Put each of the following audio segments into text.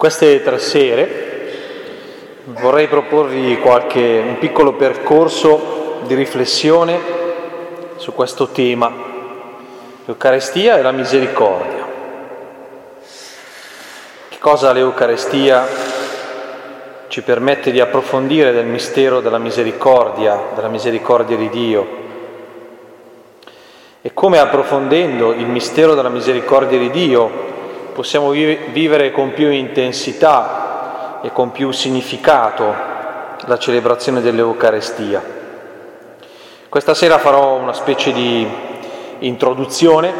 Queste tre sere vorrei proporvi qualche, un piccolo percorso di riflessione su questo tema, l'Eucarestia e la misericordia. Che cosa l'Eucarestia ci permette di approfondire del mistero della misericordia, della misericordia di Dio? E come approfondendo il mistero della misericordia di Dio possiamo vivere con più intensità e con più significato la celebrazione dell'Eucarestia. Questa sera farò una specie di introduzione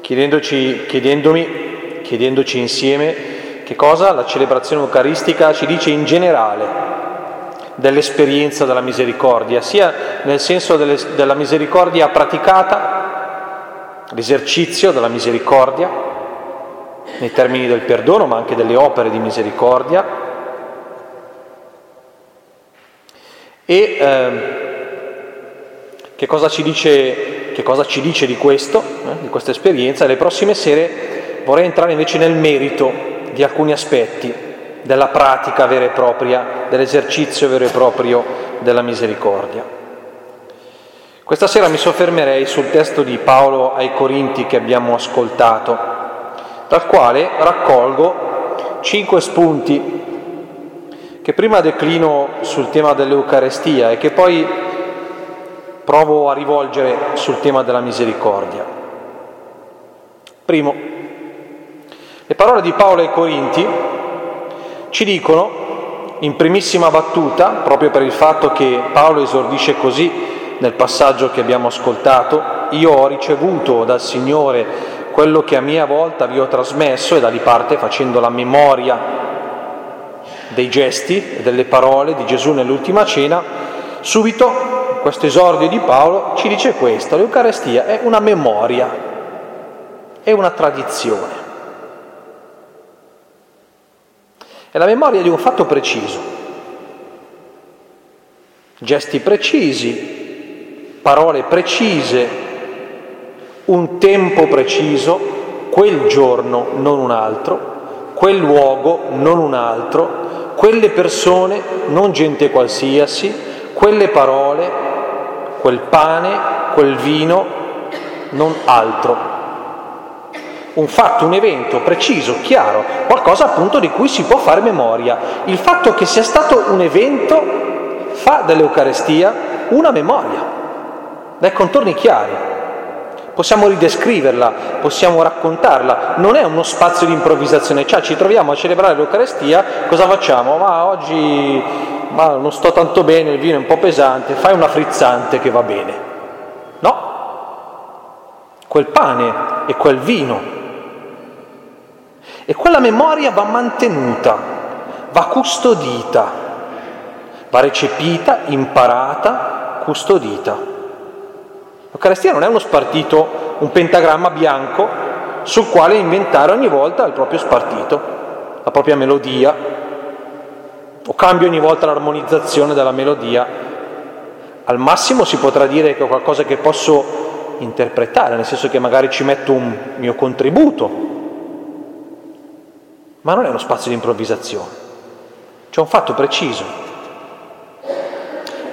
chiedendoci, chiedendomi, chiedendoci insieme che cosa la celebrazione eucaristica ci dice in generale dell'esperienza della misericordia, sia nel senso delle, della misericordia praticata, l'esercizio della misericordia, nei termini del perdono, ma anche delle opere di misericordia. E eh, che, cosa dice, che, cosa ci dice, di questo, eh, di questa esperienza? Le prossime sere vorrei entrare invece nel merito di alcuni aspetti della pratica vera e propria, dell'esercizio vero e proprio della misericordia. Questa sera mi soffermerei sul testo di Paolo ai Corinti che abbiamo ascoltato dal quale raccolgo cinque spunti che prima declino sul tema dell'Eucarestia e che poi provo a rivolgere sul tema della misericordia. Primo, le parole di Paolo ai Corinti ci dicono, in primissima battuta, proprio per il fatto che Paolo esordisce così nel passaggio che abbiamo ascoltato, io ho ricevuto dal Signore quello che a mia volta vi ho trasmesso e da lì parte facendo la memoria dei gesti e delle parole di Gesù nell'ultima cena, subito questo esordio di Paolo ci dice questo, l'Eucarestia è una memoria, è una tradizione. È la memoria di un fatto preciso, gesti precisi, parole precise, un tempo preciso, quel giorno, non un altro, quel luogo, non un altro, quelle persone, non gente qualsiasi, quelle parole, quel pane, quel vino, non altro. Un fatto, un evento preciso, chiaro, qualcosa appunto di cui si può fare memoria. Il fatto che sia stato un evento fa dell'Eucarestia una memoria, dai contorni chiari possiamo ridescriverla, possiamo raccontarla, non è uno spazio di improvvisazione, cioè ci troviamo a celebrare l'Eucarestia, cosa facciamo? Ma oggi ma non sto tanto bene, il vino è un po' pesante, fai una frizzante che va bene. No, quel pane e quel vino. E quella memoria va mantenuta, va custodita, va recepita, imparata, custodita. L'Eucarestia non è uno spartito, un pentagramma bianco sul quale inventare ogni volta il proprio spartito, la propria melodia, o cambio ogni volta l'armonizzazione della melodia. Al massimo si potrà dire che è qualcosa che posso interpretare, nel senso che magari ci metto un mio contributo, ma non è uno spazio di improvvisazione, c'è un fatto preciso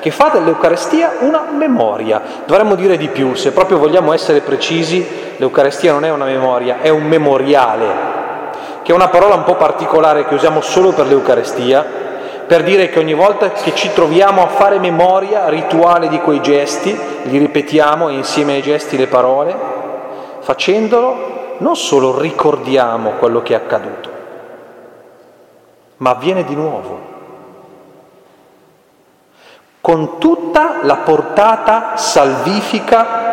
che fa dell'Eucarestia una memoria. Dovremmo dire di più, se proprio vogliamo essere precisi, l'Eucarestia non è una memoria, è un memoriale, che è una parola un po' particolare che usiamo solo per l'Eucarestia, per dire che ogni volta che ci troviamo a fare memoria rituale di quei gesti, li ripetiamo insieme ai gesti le parole, facendolo non solo ricordiamo quello che è accaduto, ma avviene di nuovo con tutta la portata salvifica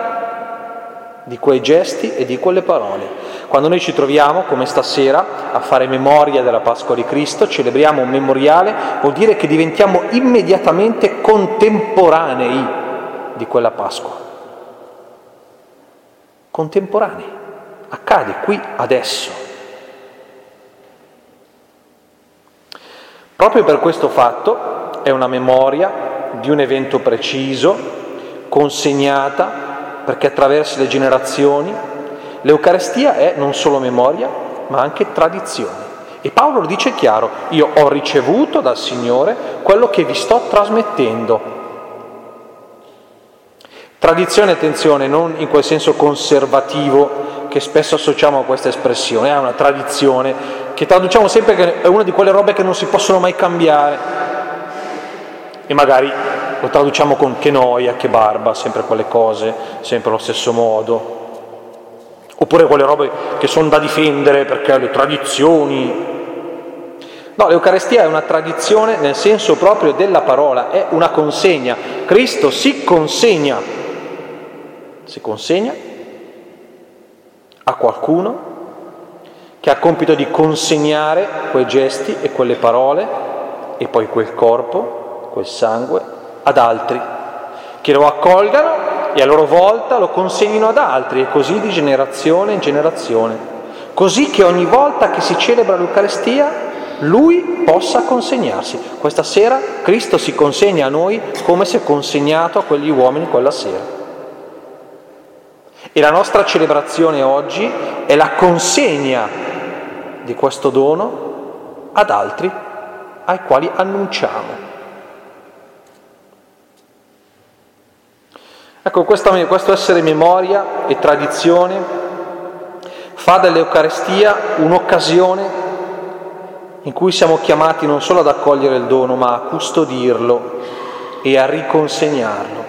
di quei gesti e di quelle parole. Quando noi ci troviamo, come stasera, a fare memoria della Pasqua di Cristo, celebriamo un memoriale, vuol dire che diventiamo immediatamente contemporanei di quella Pasqua. Contemporanei. Accade qui, adesso. Proprio per questo fatto è una memoria di un evento preciso, consegnata, perché attraversa le generazioni. L'Eucarestia è non solo memoria, ma anche tradizione. E Paolo lo dice chiaro, io ho ricevuto dal Signore quello che vi sto trasmettendo. Tradizione, attenzione, non in quel senso conservativo che spesso associamo a questa espressione, è una tradizione che traduciamo sempre che è una di quelle robe che non si possono mai cambiare e magari lo traduciamo con che noia, che barba, sempre quelle cose, sempre allo stesso modo. Oppure quelle robe che sono da difendere perché le tradizioni. No, l'Eucarestia è una tradizione nel senso proprio della parola, è una consegna. Cristo si consegna, si consegna a qualcuno che ha compito di consegnare quei gesti e quelle parole e poi quel corpo, quel sangue ad altri, che lo accolgano e a loro volta lo consegnino ad altri e così di generazione in generazione. Così che ogni volta che si celebra l'Eucarestia lui possa consegnarsi. Questa sera Cristo si consegna a noi come si è consegnato a quegli uomini quella sera. E la nostra celebrazione oggi è la consegna di questo dono ad altri ai quali annunciamo. Ecco, questo, essere memoria e tradizione fa dell'Eucarestia un'occasione in cui siamo chiamati non solo ad accogliere il dono, ma a custodirlo e a riconsegnarlo.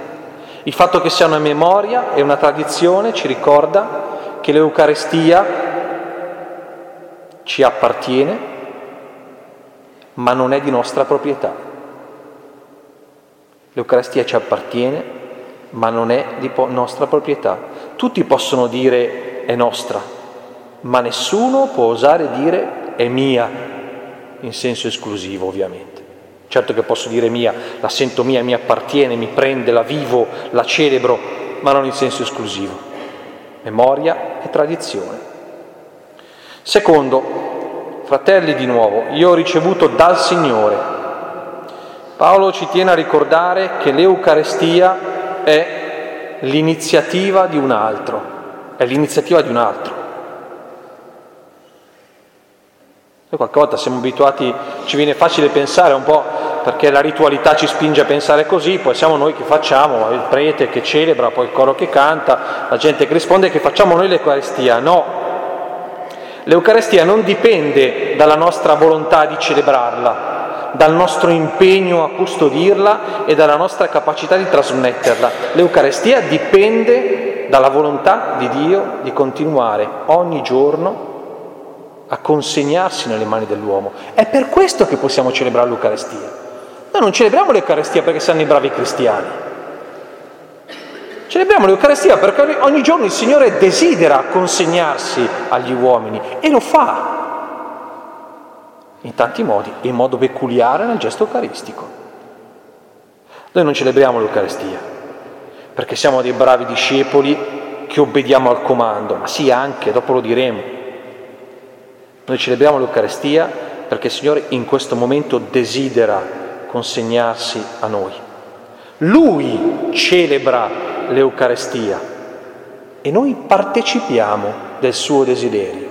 Il fatto che sia una memoria e una tradizione ci ricorda che l'Eucarestia ci appartiene, ma non è di nostra proprietà. L'Eucarestia ci appartiene, ma non è di nostra proprietà. Tutti possono dire è nostra, ma nessuno può osare dire è mia, in senso esclusivo ovviamente. Certo che posso dire mia, la sento mia, mi appartiene, mi prende, la vivo, la celebro, ma non in senso esclusivo. Memoria e tradizione. Secondo, fratelli di nuovo, io ho ricevuto dal Signore. Paolo ci tiene a ricordare che l'Eucarestia è l'iniziativa di un altro, è l'iniziativa di un altro. Noi qualche volta siamo abituati, ci viene facile pensare un po' perché la ritualità ci spinge a pensare così, poi siamo noi che facciamo, il prete che celebra, poi il coro che canta, la gente che risponde che facciamo noi l'Eucarestia. No, l'Eucarestia non dipende dalla nostra volontà di celebrarla, dal nostro impegno a custodirla e dalla nostra capacità di trasmetterla. L'Eucarestia dipende dalla volontà di Dio di continuare ogni giorno a consegnarsi nelle mani dell'uomo. È per questo che possiamo celebrare l'Eucarestia. Noi non celebriamo l'Eucarestia perché siamo i bravi cristiani. Celebriamo l'Eucarestia perché ogni giorno il Signore desidera consegnarsi agli uomini e lo fa in tanti modi, in modo peculiare nel gesto eucaristico. Noi non celebriamo l'Eucaristia perché siamo dei bravi discepoli che obbediamo al comando, ma sì anche, dopo lo diremo. Noi celebriamo l'Eucaristia perché il Signore in questo momento desidera consegnarsi a noi. Lui celebra l'Eucaristia e noi partecipiamo del suo desiderio.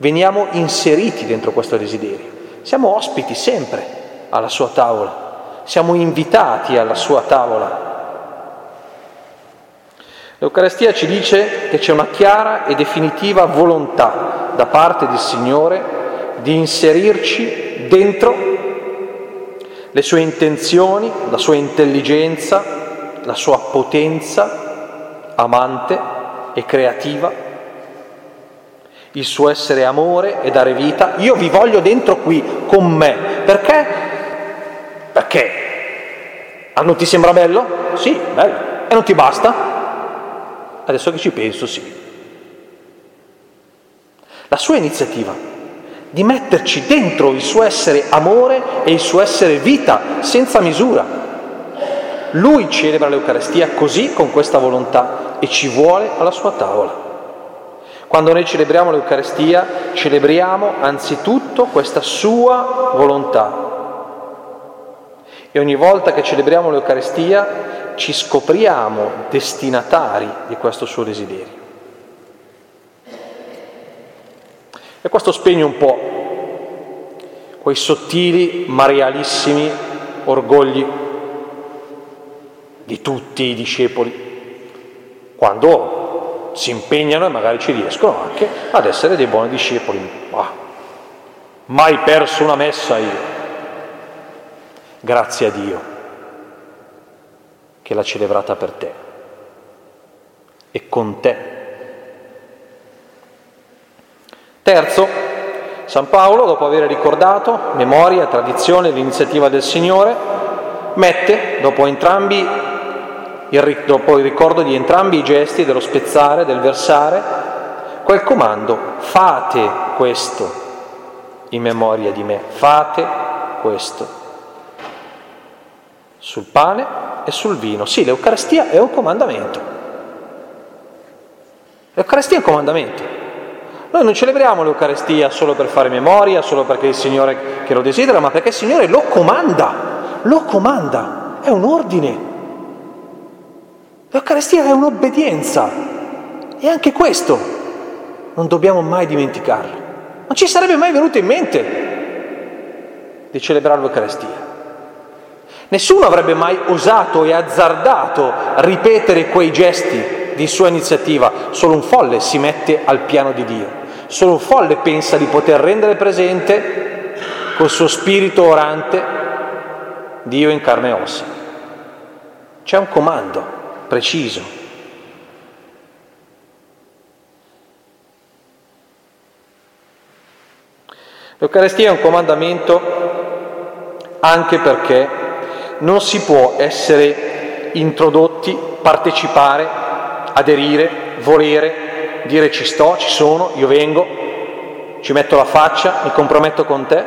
Veniamo inseriti dentro questo desiderio. Siamo ospiti sempre alla sua tavola, siamo invitati alla sua tavola. L'Eucarestia ci dice che c'è una chiara e definitiva volontà da parte del Signore di inserirci dentro le sue intenzioni, la sua intelligenza, la sua potenza amante e creativa il suo essere amore e dare vita. Io vi voglio dentro qui con me. Perché? Perché? Ah, non ti sembra bello? Sì, bello. E non ti basta? Adesso che ci penso, sì. La sua iniziativa di metterci dentro il suo essere amore e il suo essere vita senza misura. Lui celebra l'Eucarestia così, con questa volontà, e ci vuole alla sua tavola. Quando noi celebriamo l'Eucarestia, celebriamo anzitutto questa sua volontà. E ogni volta che celebriamo l'Eucarestia ci scopriamo destinatari di questo suo desiderio. E questo spegne un po' quei sottili, marialissimi orgogli di tutti i discepoli, quando si impegnano e magari ci riescono anche ad essere dei buoni discepoli. Ah, mai perso una messa io. Grazie a Dio che l'ha celebrata per te e con te. Terzo, San Paolo, dopo aver ricordato memoria, tradizione, l'iniziativa del Signore, mette, dopo, entrambi, il, dopo il ricordo di entrambi i gesti dello spezzare, del versare, quel comando, fate questo in memoria di me, fate questo. Sul pane e sul vino. Sì, l'Eucaristia è un comandamento. L'Eucaristia è un comandamento. Noi non celebriamo l'Eucarestia solo per fare memoria, solo perché il Signore che lo desidera, ma perché il Signore lo comanda, lo comanda, è un ordine. L'Eucarestia è un'obbedienza e anche questo non dobbiamo mai dimenticarlo. Non ci sarebbe mai venuto in mente di celebrare l'Eucarestia. Nessuno avrebbe mai osato e azzardato ripetere quei gesti di sua iniziativa, solo un folle si mette al piano di Dio. Solo un folle pensa di poter rendere presente col suo spirito orante Dio in carne e ossa. C'è un comando preciso. L'Eucarestia è un comandamento anche perché non si può essere introdotti, partecipare, aderire, volere dire ci sto, ci sono, io vengo, ci metto la faccia, mi comprometto con te,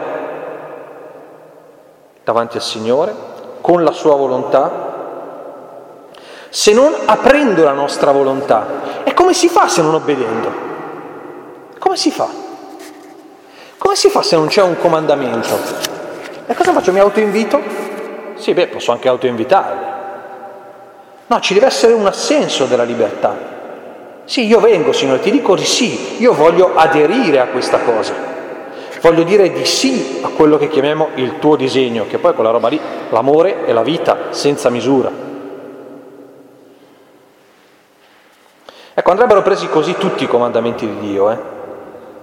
davanti al Signore, con la sua volontà, se non aprendo la nostra volontà. E come si fa se non obbedendo? Come si fa? Come si fa se non c'è un comandamento? E cosa faccio? Mi autoinvito? Sì, beh, posso anche autoinvitarmi. No, ci deve essere un assenso della libertà. Sì, io vengo, Signore, ti dico di sì, io voglio aderire a questa cosa. Voglio dire di sì a quello che chiamiamo il tuo disegno, che poi quella roba lì, l'amore e la vita senza misura. Ecco, andrebbero presi così tutti i comandamenti di Dio, eh?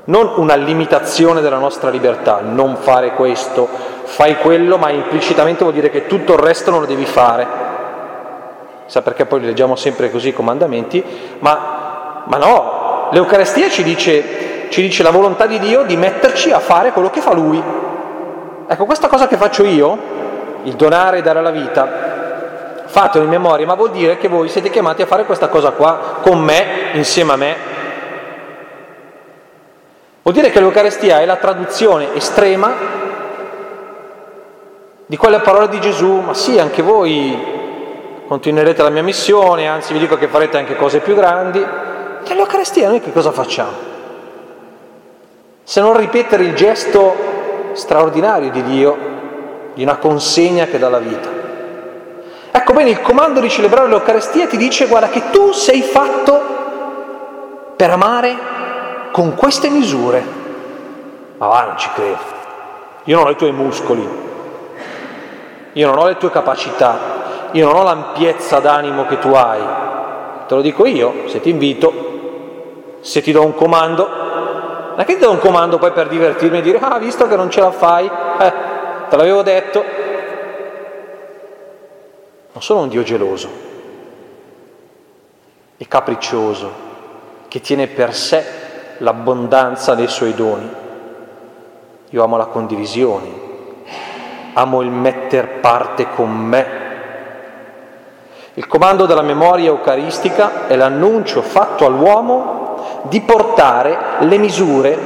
non una limitazione della nostra libertà, non fare questo, fai quello, ma implicitamente vuol dire che tutto il resto non lo devi fare. Sa perché poi leggiamo sempre così i comandamenti, ma ma no, l'Eucarestia ci dice, ci dice la volontà di Dio di metterci a fare quello che fa Lui. Ecco, questa cosa che faccio io, il donare e dare la vita, fatelo in memoria, ma vuol dire che voi siete chiamati a fare questa cosa qua con me, insieme a me. Vuol dire che l'Eucarestia è la traduzione estrema di quelle parole di Gesù, ma sì, anche voi continuerete la mia missione, anzi vi dico che farete anche cose più grandi. E all'Eucaristia noi che cosa facciamo? Se non ripetere il gesto straordinario di Dio, di una consegna che dà la vita. Ecco bene, il comando di celebrare l'Eucaristia ti dice guarda che tu sei fatto per amare con queste misure. Ma va, non ci credo. Io non ho i tuoi muscoli, io non ho le tue capacità, io non ho l'ampiezza d'animo che tu hai. Te lo dico io, se ti invito, se ti do un comando, è che ti do un comando poi per divertirmi e dire, ah, visto che non ce la fai, eh, te l'avevo detto. Non sono un Dio geloso e capriccioso, che tiene per sé l'abbondanza dei suoi doni. Io amo la condivisione, amo il metter parte con me. Il comando della memoria eucaristica è l'annuncio fatto all'uomo di portare le misure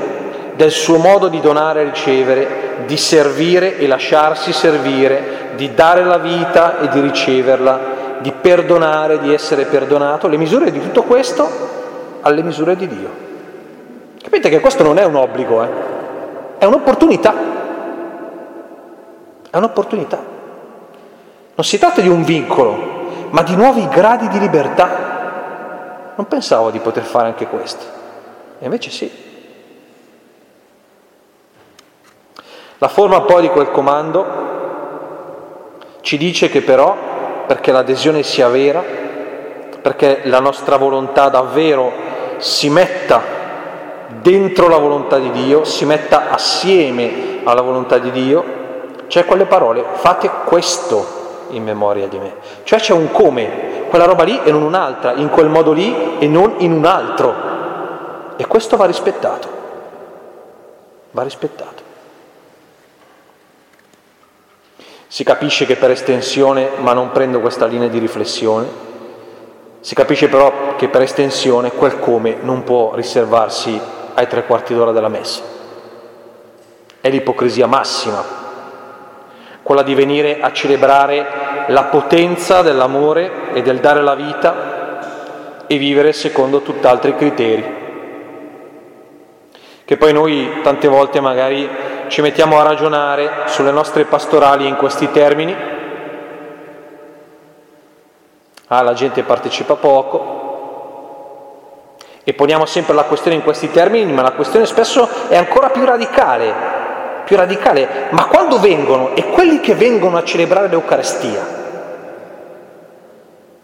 del suo modo di donare e ricevere, di servire e lasciarsi servire, di dare la vita e di riceverla, di perdonare, di essere perdonato, le misure di tutto questo alle misure di Dio. Capite che questo non è un obbligo, eh? è un'opportunità. È un'opportunità. Non si tratta di un vincolo, ma di nuovi gradi di libertà non pensavo di poter fare anche questo. E invece sì. La forma poi di quel comando ci dice che però, perché l'adesione sia vera, perché la nostra volontà davvero si metta dentro la volontà di Dio, si metta assieme alla volontà di Dio, c'è quelle parole, fate questo in memoria di me. Cioè c'è un come, quella roba lì e non un'altra, in quel modo lì e non in un altro. E questo va rispettato, va rispettato. Si capisce che per estensione, ma non prendo questa linea di riflessione, si capisce però che per estensione quel come non può riservarsi ai tre quarti d'ora della messa. È l'ipocrisia massima, quella di venire a celebrare la potenza dell'amore e del dare la vita e vivere secondo tutt'altri criteri. Che poi noi tante volte magari ci mettiamo a ragionare sulle nostre pastorali in questi termini, ah, la gente partecipa poco, e poniamo sempre la questione in questi termini, ma la questione spesso è ancora più radicale, più radicale. Ma quando vengono, e quelli che vengono a celebrare l'Eucarestia,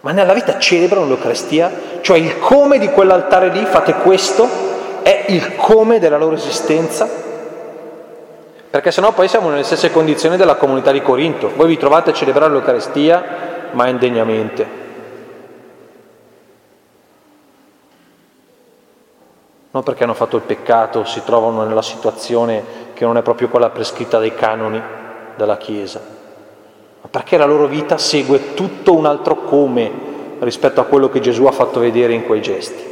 ma nella vita celebrano l'Eucarestia? Cioè il come di quell'altare lì, fate questo, è il come della loro esistenza? Perché sennò poi siamo nelle stesse condizioni della comunità di Corinto. Voi vi trovate a celebrare l'Eucarestia, ma indegnamente. Non perché hanno fatto il peccato, si trovano nella situazione che non è proprio quella prescritta dai canoni della Chiesa, ma perché la loro vita segue tutto un altro come rispetto a quello che Gesù ha fatto vedere in quei gesti.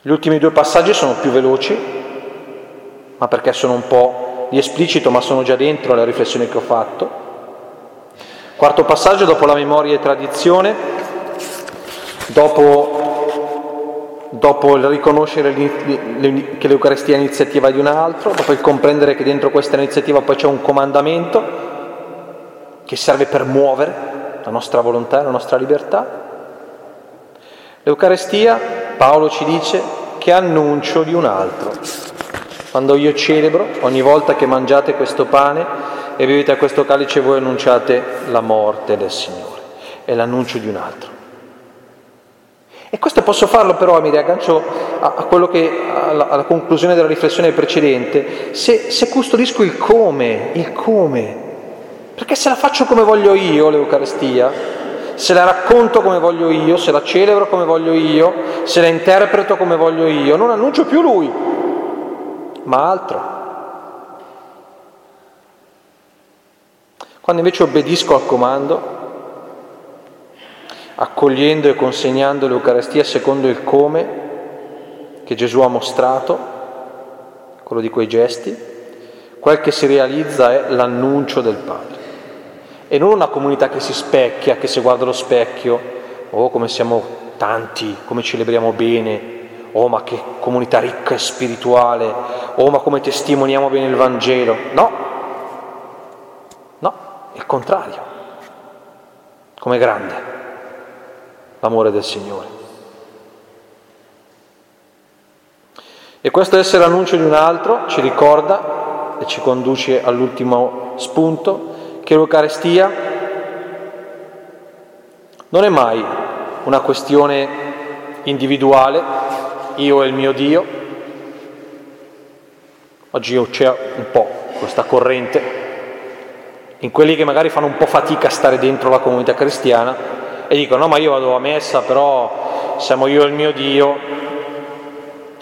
Gli ultimi due passaggi sono più veloci, ma perché sono un po' di esplicito, ma sono già dentro le riflessioni che ho fatto. Quarto passaggio, dopo la memoria e tradizione, dopo, dopo il riconoscere che l'Eucarestia è iniziativa di un altro, dopo il comprendere che dentro questa iniziativa poi c'è un comandamento che serve per muovere la nostra volontà e la nostra libertà. L'Eucarestia, Paolo ci dice, che annuncio di un altro. Quando io celebro, ogni volta che mangiate questo pane e bevete a questo calice, voi annunciate la morte del Signore. È l'annuncio di un altro. E questo posso farlo però, mi riaggancio a, a che, alla, alla, conclusione della riflessione precedente, se, se custodisco il come, il come, perché se la faccio come voglio io l'Eucarestia, se la racconto come voglio io, se la celebro come voglio io, se la interpreto come voglio io, non annuncio più Lui, ma altro. Quando invece obbedisco al comando, accogliendo e consegnando l'Eucarestia secondo il come che Gesù ha mostrato, quello di quei gesti, quel che si realizza è l'annuncio del Padre. E non una comunità che si specchia, che si guarda allo specchio, oh come siamo tanti, come celebriamo bene, oh ma che comunità ricca e spirituale, oh ma come testimoniamo bene il Vangelo. No, no, il contrario. Com'è grande l'amore del Signore. E questo essere annuncio di un altro ci ricorda e ci conduce all'ultimo spunto che l'Eucarestia non è mai una questione individuale io e il mio Dio. Oggi c'è un po' questa corrente in quelli che magari fanno un po' fatica a stare dentro la comunità cristiana e dicono no ma io vado a messa però siamo io e il mio Dio,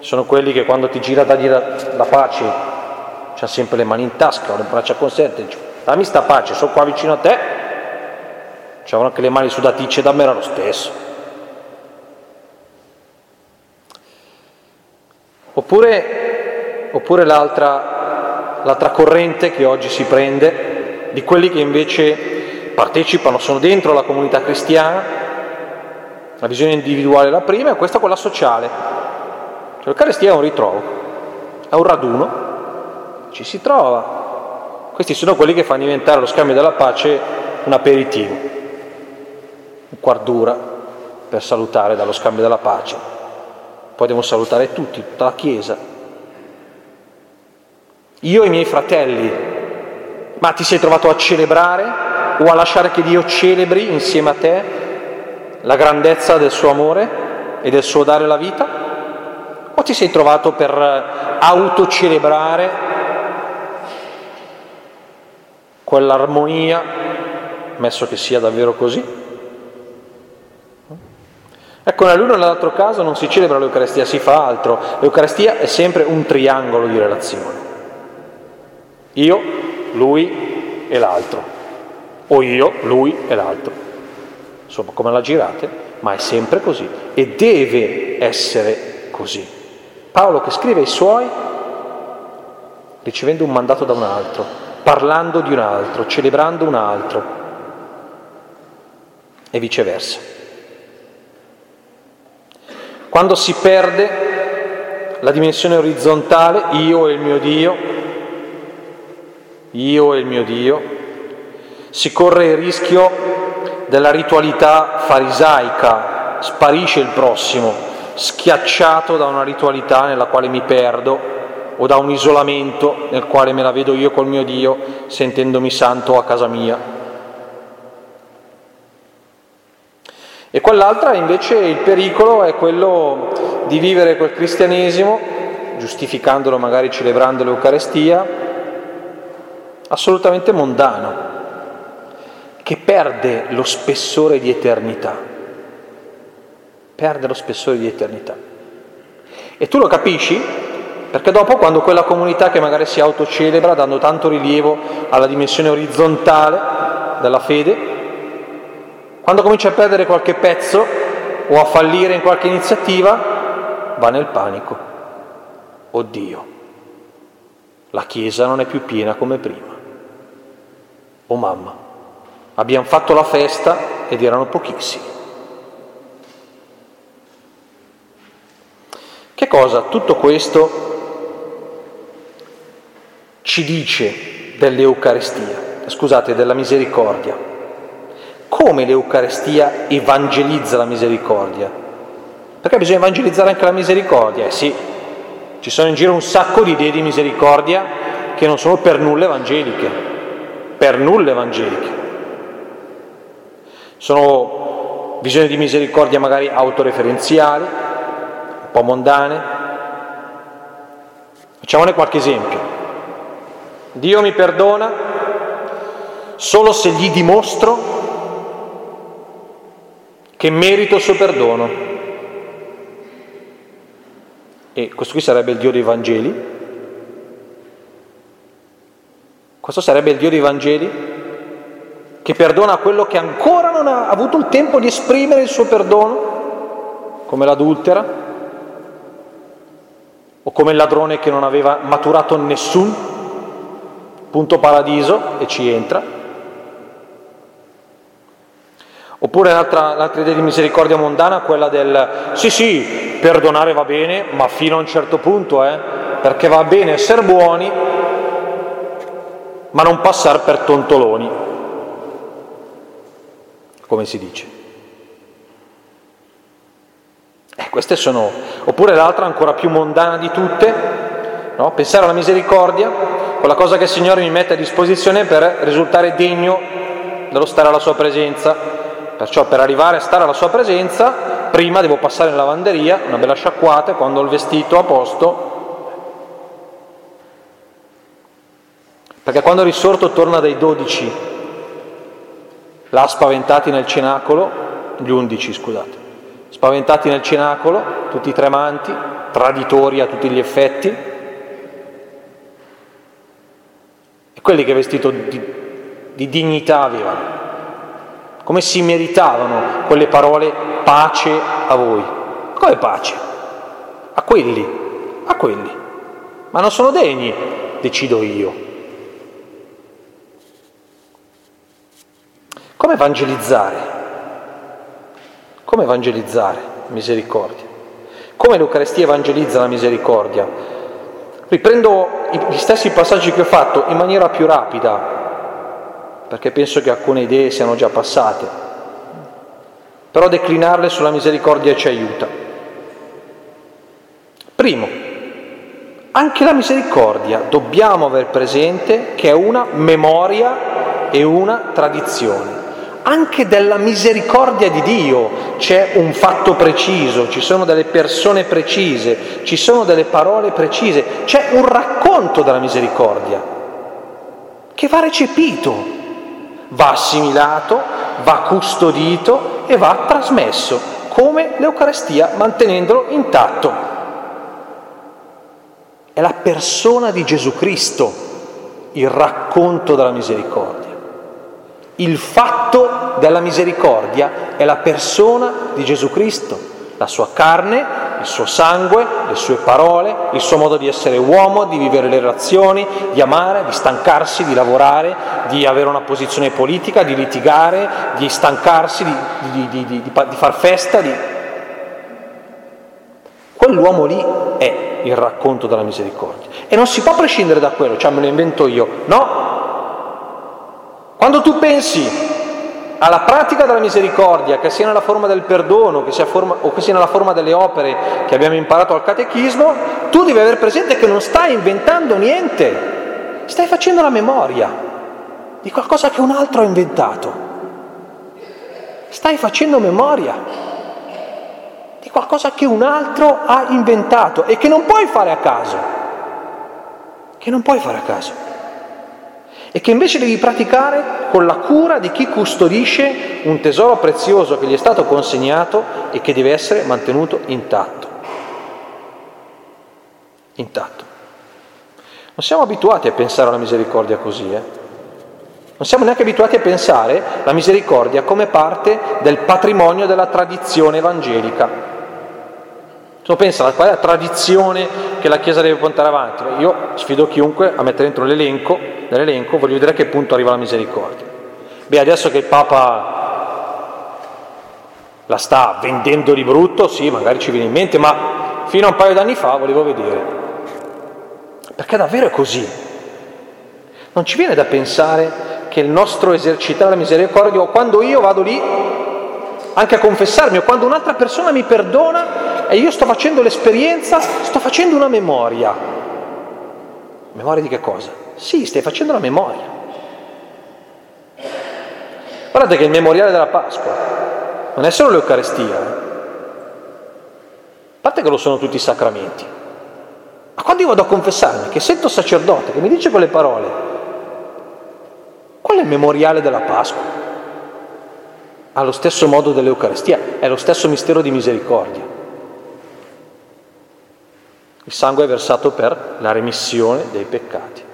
sono quelli che quando ti gira da dire la pace c'ha sempre le mani in tasca, le braccia conserte, dice, dammi sta pace, sono qua vicino a te, c'avevano anche le mani sudaticce da me era lo stesso. Oppure, oppure l'altra, l'altra corrente che oggi si prende di quelli che invece partecipano, sono dentro la comunità cristiana, la visione individuale è la prima e questa è quella sociale. Cioè, L'Eucaristia è un ritrovo, è un raduno, ci si trova. Questi sono quelli che fanno diventare lo scambio della pace un aperitivo, un quarto d'ora per salutare dallo scambio della pace poi devo salutare tutti, tutta la Chiesa. io e i miei fratelli, ma ti sei trovato a celebrare o a lasciare che Dio celebri insieme a te la grandezza del suo amore e del suo dare la vita? O ti sei trovato per autocelebrare quell'armonia, messo che sia davvero così? Ecco, nell'uno e nell'altro caso non si celebra l'Eucarestia, si fa altro. L'Eucarestia è sempre un triangolo di relazione. Io, lui e l'altro. O io, lui e l'altro. Insomma, come la girate, ma è sempre così. E deve essere così. Paolo che scrive ai suoi ricevendo un mandato da un altro, parlando di un altro, celebrando un altro e viceversa. Quando si perde la dimensione orizzontale, io e il mio Dio, io e il mio Dio, si corre il rischio della ritualità farisaica, sparisce il prossimo, schiacciato da una ritualità nella quale mi perdo o da un isolamento nel quale me la vedo io col mio Dio sentendomi santo a casa mia. E quell'altra invece il pericolo è quello di vivere quel cristianesimo, giustificandolo magari celebrando l'Eucarestia, assolutamente mondano, che perde lo spessore di eternità. Perde lo spessore di eternità. E tu lo capisci? Perché dopo, quando quella comunità che magari si autocelebra, dando tanto rilievo alla dimensione orizzontale della fede, quando comincia a perdere qualche pezzo o a fallire in qualche iniziativa, va nel panico. Oddio, la Chiesa non è più piena come prima. Oh mamma, abbiamo fatto la festa ed erano pochissimi. Che cosa tutto questo ci dice dell'Eucaristia, scusate, della misericordia? Come l'Eucarestia evangelizza la misericordia? Perché bisogna evangelizzare anche la misericordia? Eh sì, ci sono in giro un sacco di idee di misericordia che non sono per nulla evangeliche, per nulla evangeliche. Sono visioni di misericordia magari autoreferenziali, un po' mondane. Facciamone qualche esempio. Dio mi perdona solo se gli dimostro che merito il suo perdono. E questo qui sarebbe il Dio dei Vangeli. Questo sarebbe il Dio dei Vangeli che perdona quello che ancora non ha avuto il tempo di esprimere il suo perdono, come l'adultera, o come il ladrone che non aveva maturato nessun punto paradiso e ci entra. Oppure l'altra, l'altra idea di misericordia mondana, quella del sì sì, perdonare va bene, ma fino a un certo punto, eh, perché va bene essere buoni, ma non passare per tontoloni, come si dice. Eh, queste sono... Oppure l'altra ancora più mondana di tutte, no? pensare alla misericordia, quella cosa che il Signore mi mette a disposizione per risultare degno dello stare alla sua presenza, Perciò per arrivare a stare alla sua presenza, prima devo passare in lavanderia, una bella sciacquata, quando ho il vestito a posto. Perché quando il risorto torna dai dodici, là spaventati nel cenacolo, gli undici scusate, spaventati nel cenacolo, tutti tremanti, traditori a tutti gli effetti, e quelli che vestito di, di dignità avevano come si meritavano quelle parole pace a voi. Come pace? A quelli, a quelli. Ma non sono degni, decido io. Come evangelizzare? Come evangelizzare misericordia? Come l'Eucarestia evangelizza la misericordia? Riprendo gli stessi passaggi che ho fatto in maniera più rapida, perché penso che alcune idee siano già passate, però declinarle sulla misericordia ci aiuta. Primo, Anche la misericordia dobbiamo aver presente che è una memoria e una tradizione. Anche della misericordia di Dio c'è un fatto preciso, ci sono delle persone precise, ci sono delle parole precise, c'è un racconto della misericordia che va recepito, va assimilato, va custodito e va trasmesso, come l'Eucarestia mantenendolo intatto. È la persona di Gesù Cristo il racconto della misericordia. Il fatto della misericordia è la persona di Gesù Cristo, la sua carne, il suo sangue, le sue parole, il suo modo di essere uomo, di vivere le relazioni, di amare, di stancarsi, di lavorare, di avere una posizione politica, di litigare, di stancarsi, di, di, di, di far festa. Quell'uomo lì è il racconto della misericordia. E non si può prescindere da quello, cioè me lo invento io. No. Quando tu pensi alla pratica della misericordia, che sia nella forma del perdono che sia forma, o che sia nella forma delle opere che abbiamo imparato al catechismo, tu devi avere presente che non stai inventando niente, stai facendo la memoria di qualcosa che un altro ha inventato. Stai facendo memoria di qualcosa che un altro ha inventato e che non puoi fare a caso, che non puoi fare a caso, e che invece devi praticare con la cura di chi custodisce un tesoro prezioso che gli è stato consegnato e che deve essere mantenuto intatto. Intatto. Non siamo abituati a pensare alla misericordia così, eh? Non siamo neanche abituati a pensare la misericordia come parte del patrimonio della tradizione evangelica. Tu pensa qual è la tradizione che la Chiesa deve portare avanti? Io sfido chiunque a mettere dentro l'elenco, nell'elenco, voglio vedere a che punto arriva la misericordia. Beh, adesso che il Papa la sta vendendo di brutto, sì, magari ci viene in mente, ma fino a un paio d'anni fa volevo vedere. Perché davvero è così. Non ci viene da pensare che il nostro esercitare la misericordia, o quando io vado lì anche a confessarmi, o quando un'altra persona mi perdona, e io sto facendo l'esperienza, sto facendo una memoria. Memoria di che cosa? Sì, stai facendo la memoria. Guardate che il memoriale della Pasqua non è solo l'Eucarestia, eh? a parte che lo sono tutti i sacramenti, ma quando io vado a confessarmi, che sento sacerdote che mi dice quelle parole, qual è il memoriale della Pasqua? Allo stesso modo dell'Eucarestia, è lo stesso mistero di misericordia. Il sangue è versato per la remissione dei peccati.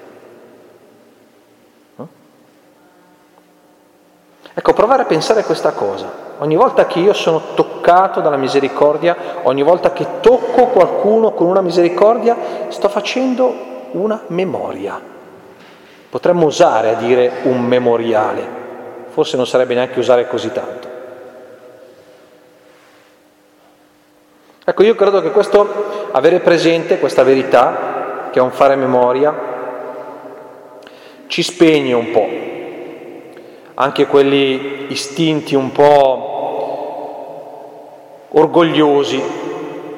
Ecco, provare a pensare a questa cosa. Ogni volta che io sono toccato dalla misericordia, ogni volta che tocco qualcuno con una misericordia, sto facendo una memoria. Potremmo usare a dire un memoriale, forse non sarebbe neanche usare così tanto. Ecco, io credo che questo, avere presente questa verità, che è un fare memoria, ci spegne un po', anche quelli istinti un po' orgogliosi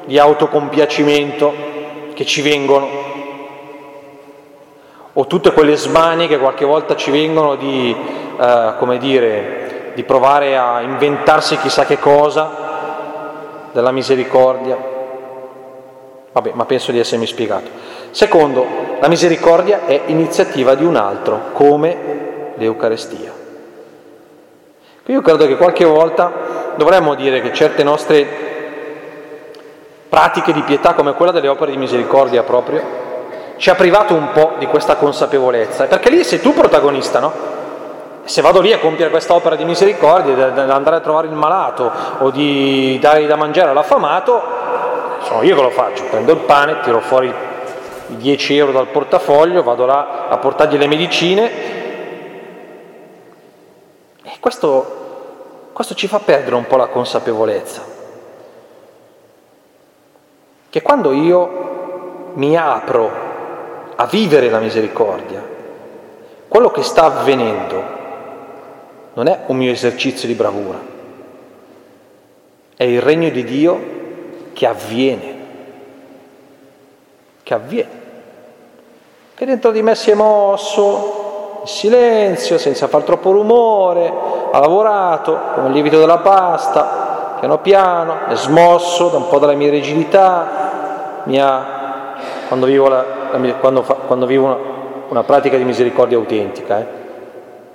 di autocompiacimento che ci vengono, o tutte quelle smanie che qualche volta ci vengono di, eh, come dire, di provare a inventarsi chissà che cosa della misericordia. Vabbè, ma penso di essermi spiegato. Secondo, la misericordia è iniziativa di un altro, come l'Eucarestia. Io credo che qualche volta dovremmo dire che certe nostre pratiche di pietà, come quella delle opere di misericordia proprio, ci ha privato un po' di questa consapevolezza, perché lì sei tu protagonista, no? Se vado lì a compiere questa opera di misericordia, di andare a trovare il malato o di dare da mangiare all'affamato, sono io che lo faccio, prendo il pane, tiro fuori i 10 euro dal portafoglio, vado là a portargli le medicine e questo, questo ci fa perdere un po' la consapevolezza. Che quando io mi apro a vivere la misericordia, quello che sta avvenendo non è un mio esercizio di bravura, è il regno di Dio che avviene, che avviene. che dentro di me si è mosso, in silenzio, senza far troppo rumore, ha lavorato come il lievito della pasta, piano piano, è smosso da un po' dalla mia rigidità, mi ha, quando vivo, la, la, quando fa, quando vivo una, una, pratica di misericordia autentica, eh?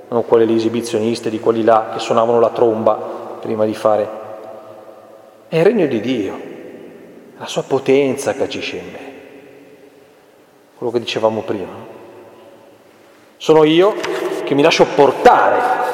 non quelle lì esibizioniste di quelli là che suonavano la tromba prima di fare. È il regno di Dio, la sua potenza che agisce in me quello che dicevamo prima. Sono io che mi lascio portare.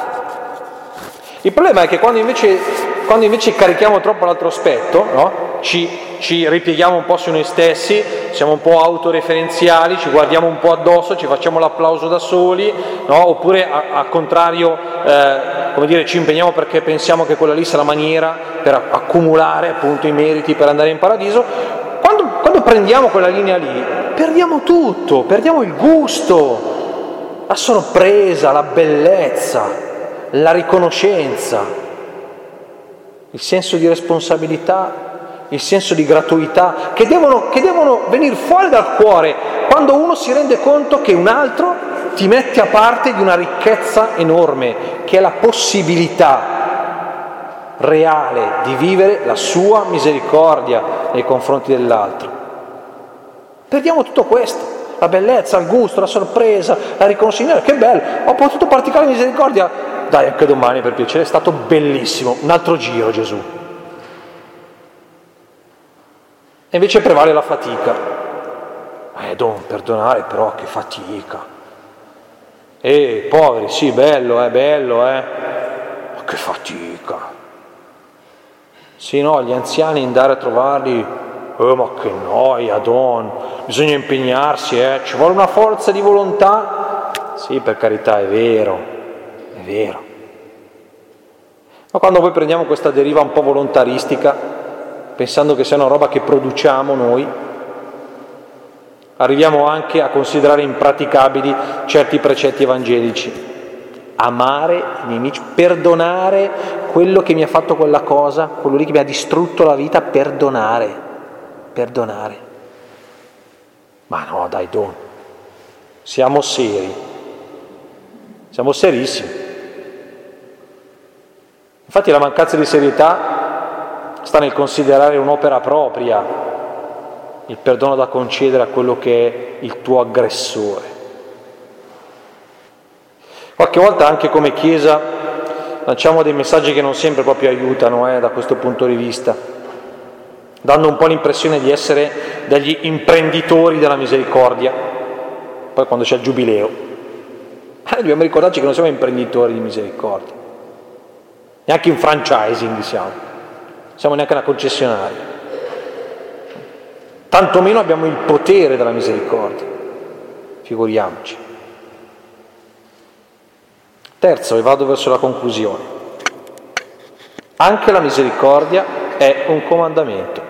Il problema è che quando invece, quando invece carichiamo troppo l'altro aspetto, no? Ci, ci ripieghiamo un po' su noi stessi, siamo un po' autoreferenziali, ci guardiamo un po' addosso, ci facciamo l'applauso da soli, no? oppure al contrario eh, come dire, ci impegniamo perché pensiamo che quella lì sia la maniera per accumulare appunto i meriti per andare in paradiso, quando, quando prendiamo quella linea lì perdiamo tutto, perdiamo il gusto, la sorpresa, la bellezza, la riconoscenza, il senso di responsabilità, il senso di gratuità, che devono, che devono venire fuori dal cuore quando uno si rende conto che un altro ti mette a parte di una ricchezza enorme, che è la possibilità reale di vivere la sua misericordia nei confronti dell'altro. Perdiamo tutto questo, la bellezza, il gusto, la sorpresa, la riconoscenza, che bello, ho potuto praticare misericordia, dai anche domani per piacere, è stato bellissimo, un altro giro Gesù. E invece prevale la fatica. Eh, don, perdonare però che fatica. Eh, poveri, sì, bello, è eh, bello, eh. Ma che fatica. Sì, no, gli anziani andare a trovarli Oh, ma che noia, Don, bisogna impegnarsi, eh? ci vuole una forza di volontà? Sì, per carità, è vero, è vero. Ma quando poi prendiamo questa deriva un po' volontaristica, pensando che sia una roba che produciamo noi, arriviamo anche a considerare impraticabili certi precetti evangelici. Amare i nemici, perdonare quello che mi ha fatto quella cosa, quello lì che mi ha distrutto la vita, perdonare perdonare. Ma no, dai, Don, siamo seri, siamo serissimi. Infatti la mancanza di serietà sta nel considerare un'opera propria il perdono da concedere a quello che è il tuo aggressore. Qualche volta anche come Chiesa lanciamo dei messaggi che non sempre proprio aiutano eh, da questo punto di vista dando un po' l'impressione di essere degli imprenditori della misericordia, poi quando c'è il giubileo. Eh, dobbiamo ricordarci che non siamo imprenditori di misericordia, neanche in franchising siamo, siamo neanche una concessionaria, tantomeno abbiamo il potere della misericordia, figuriamoci. Terzo, e vado verso la conclusione, anche la misericordia è un comandamento.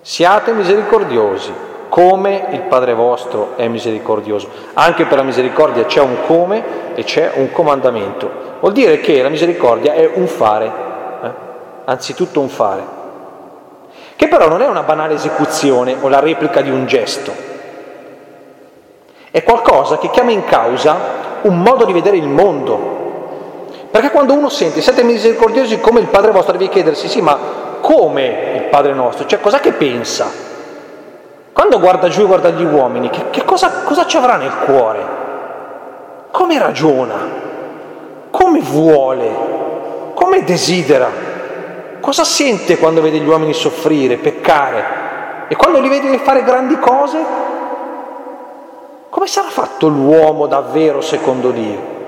Siate misericordiosi, come il Padre vostro è misericordioso. Anche per la misericordia c'è un come e c'è un comandamento. Vuol dire che la misericordia è un fare? Anzitutto un fare, che però non è una banale esecuzione o la replica di un gesto. È qualcosa che chiama in causa un modo di vedere il mondo. Perché quando uno sente siate misericordiosi come il Padre vostro, devi chiedersi, sì, ma come il Padre nostro, cioè cos'è che pensa. Quando guarda giù e guarda gli uomini, che, che cosa, cosa ci avrà nel cuore? Come ragiona? Come vuole? Come desidera? Cosa sente quando vede gli uomini soffrire, peccare? E quando li vede fare grandi cose? Come sarà fatto l'uomo davvero secondo Dio?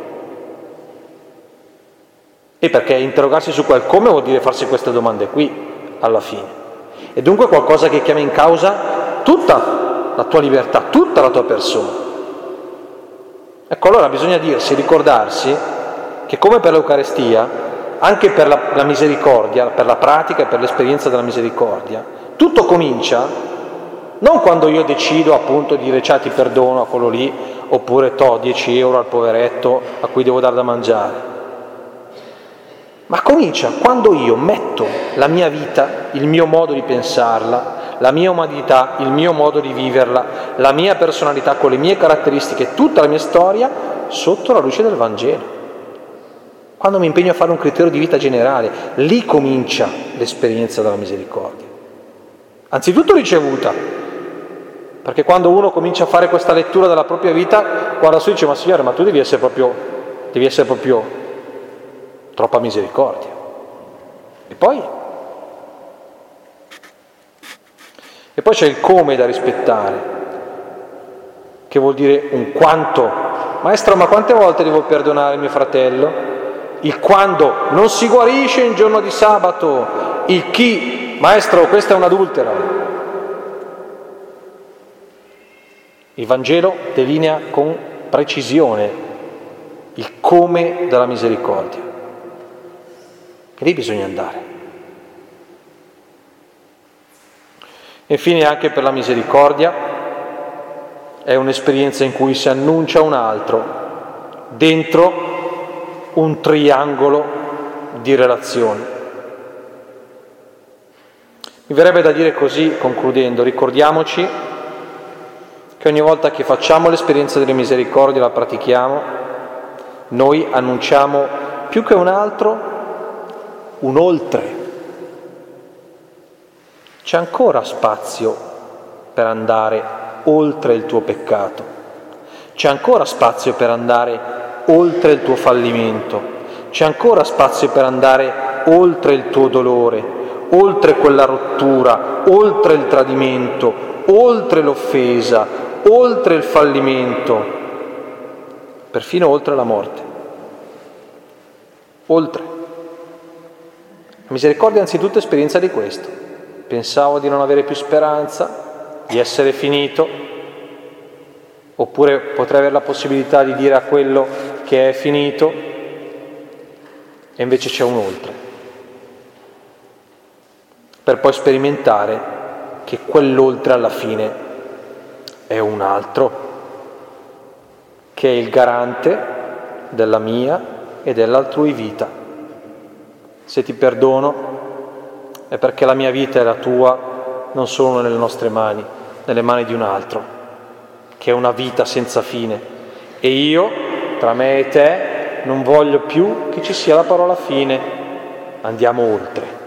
E perché interrogarsi su quel come vuol dire farsi queste domande qui alla fine. E dunque qualcosa che chiama in causa tutta la tua libertà, tutta la tua persona. Ecco, allora bisogna dirsi, ricordarsi che come per l'Eucarestia, anche per la, la misericordia, per la pratica e per l'esperienza della misericordia, tutto comincia non quando io decido appunto di dire ciao ti perdono a quello lì, oppure to 10 euro al poveretto a cui devo dare da mangiare ma comincia quando io metto la mia vita, il mio modo di pensarla, la mia umanità, il mio modo di viverla, la mia personalità con le mie caratteristiche, tutta la mia storia sotto la luce del Vangelo. Quando mi impegno a fare un criterio di vita generale, lì comincia l'esperienza della misericordia. Anzitutto ricevuta, perché quando uno comincia a fare questa lettura della propria vita, guarda su e dice, ma Signore, ma tu devi essere proprio, devi essere proprio troppa misericordia. E poi? E poi c'è il come da rispettare, che vuol dire un quanto. Maestro, ma quante volte devo perdonare mio fratello? Il quando non si guarisce in giorno di sabato, il chi, maestro, questa è un'adultera. Il Vangelo delinea con precisione il come della misericordia. E lì bisogna andare. Infine anche per la misericordia è un'esperienza in cui si annuncia un altro dentro un triangolo di relazioni. Mi verrebbe da dire così, concludendo, ricordiamoci che ogni volta che facciamo l'esperienza delle misericordie, la pratichiamo, noi annunciamo più che un altro un oltre. C'è ancora spazio per andare oltre il tuo peccato, c'è ancora spazio per andare oltre il tuo fallimento, c'è ancora spazio per andare oltre il tuo dolore, oltre quella rottura, oltre il tradimento, oltre l'offesa, oltre il fallimento, perfino oltre la morte. Oltre. La misericordia è anzitutto esperienza di questo. Pensavo di non avere più speranza, di essere finito, oppure potrei avere la possibilità di dire a quello che è finito e invece c'è un oltre, per poi sperimentare che quell'oltre alla fine è un altro, che è il garante della mia e dell'altrui vita. Se ti perdono è perché la mia vita e la tua non sono nelle nostre mani, nelle mani di un altro, che è una vita senza fine. E io tra me e te non voglio più che ci sia la parola fine, andiamo oltre.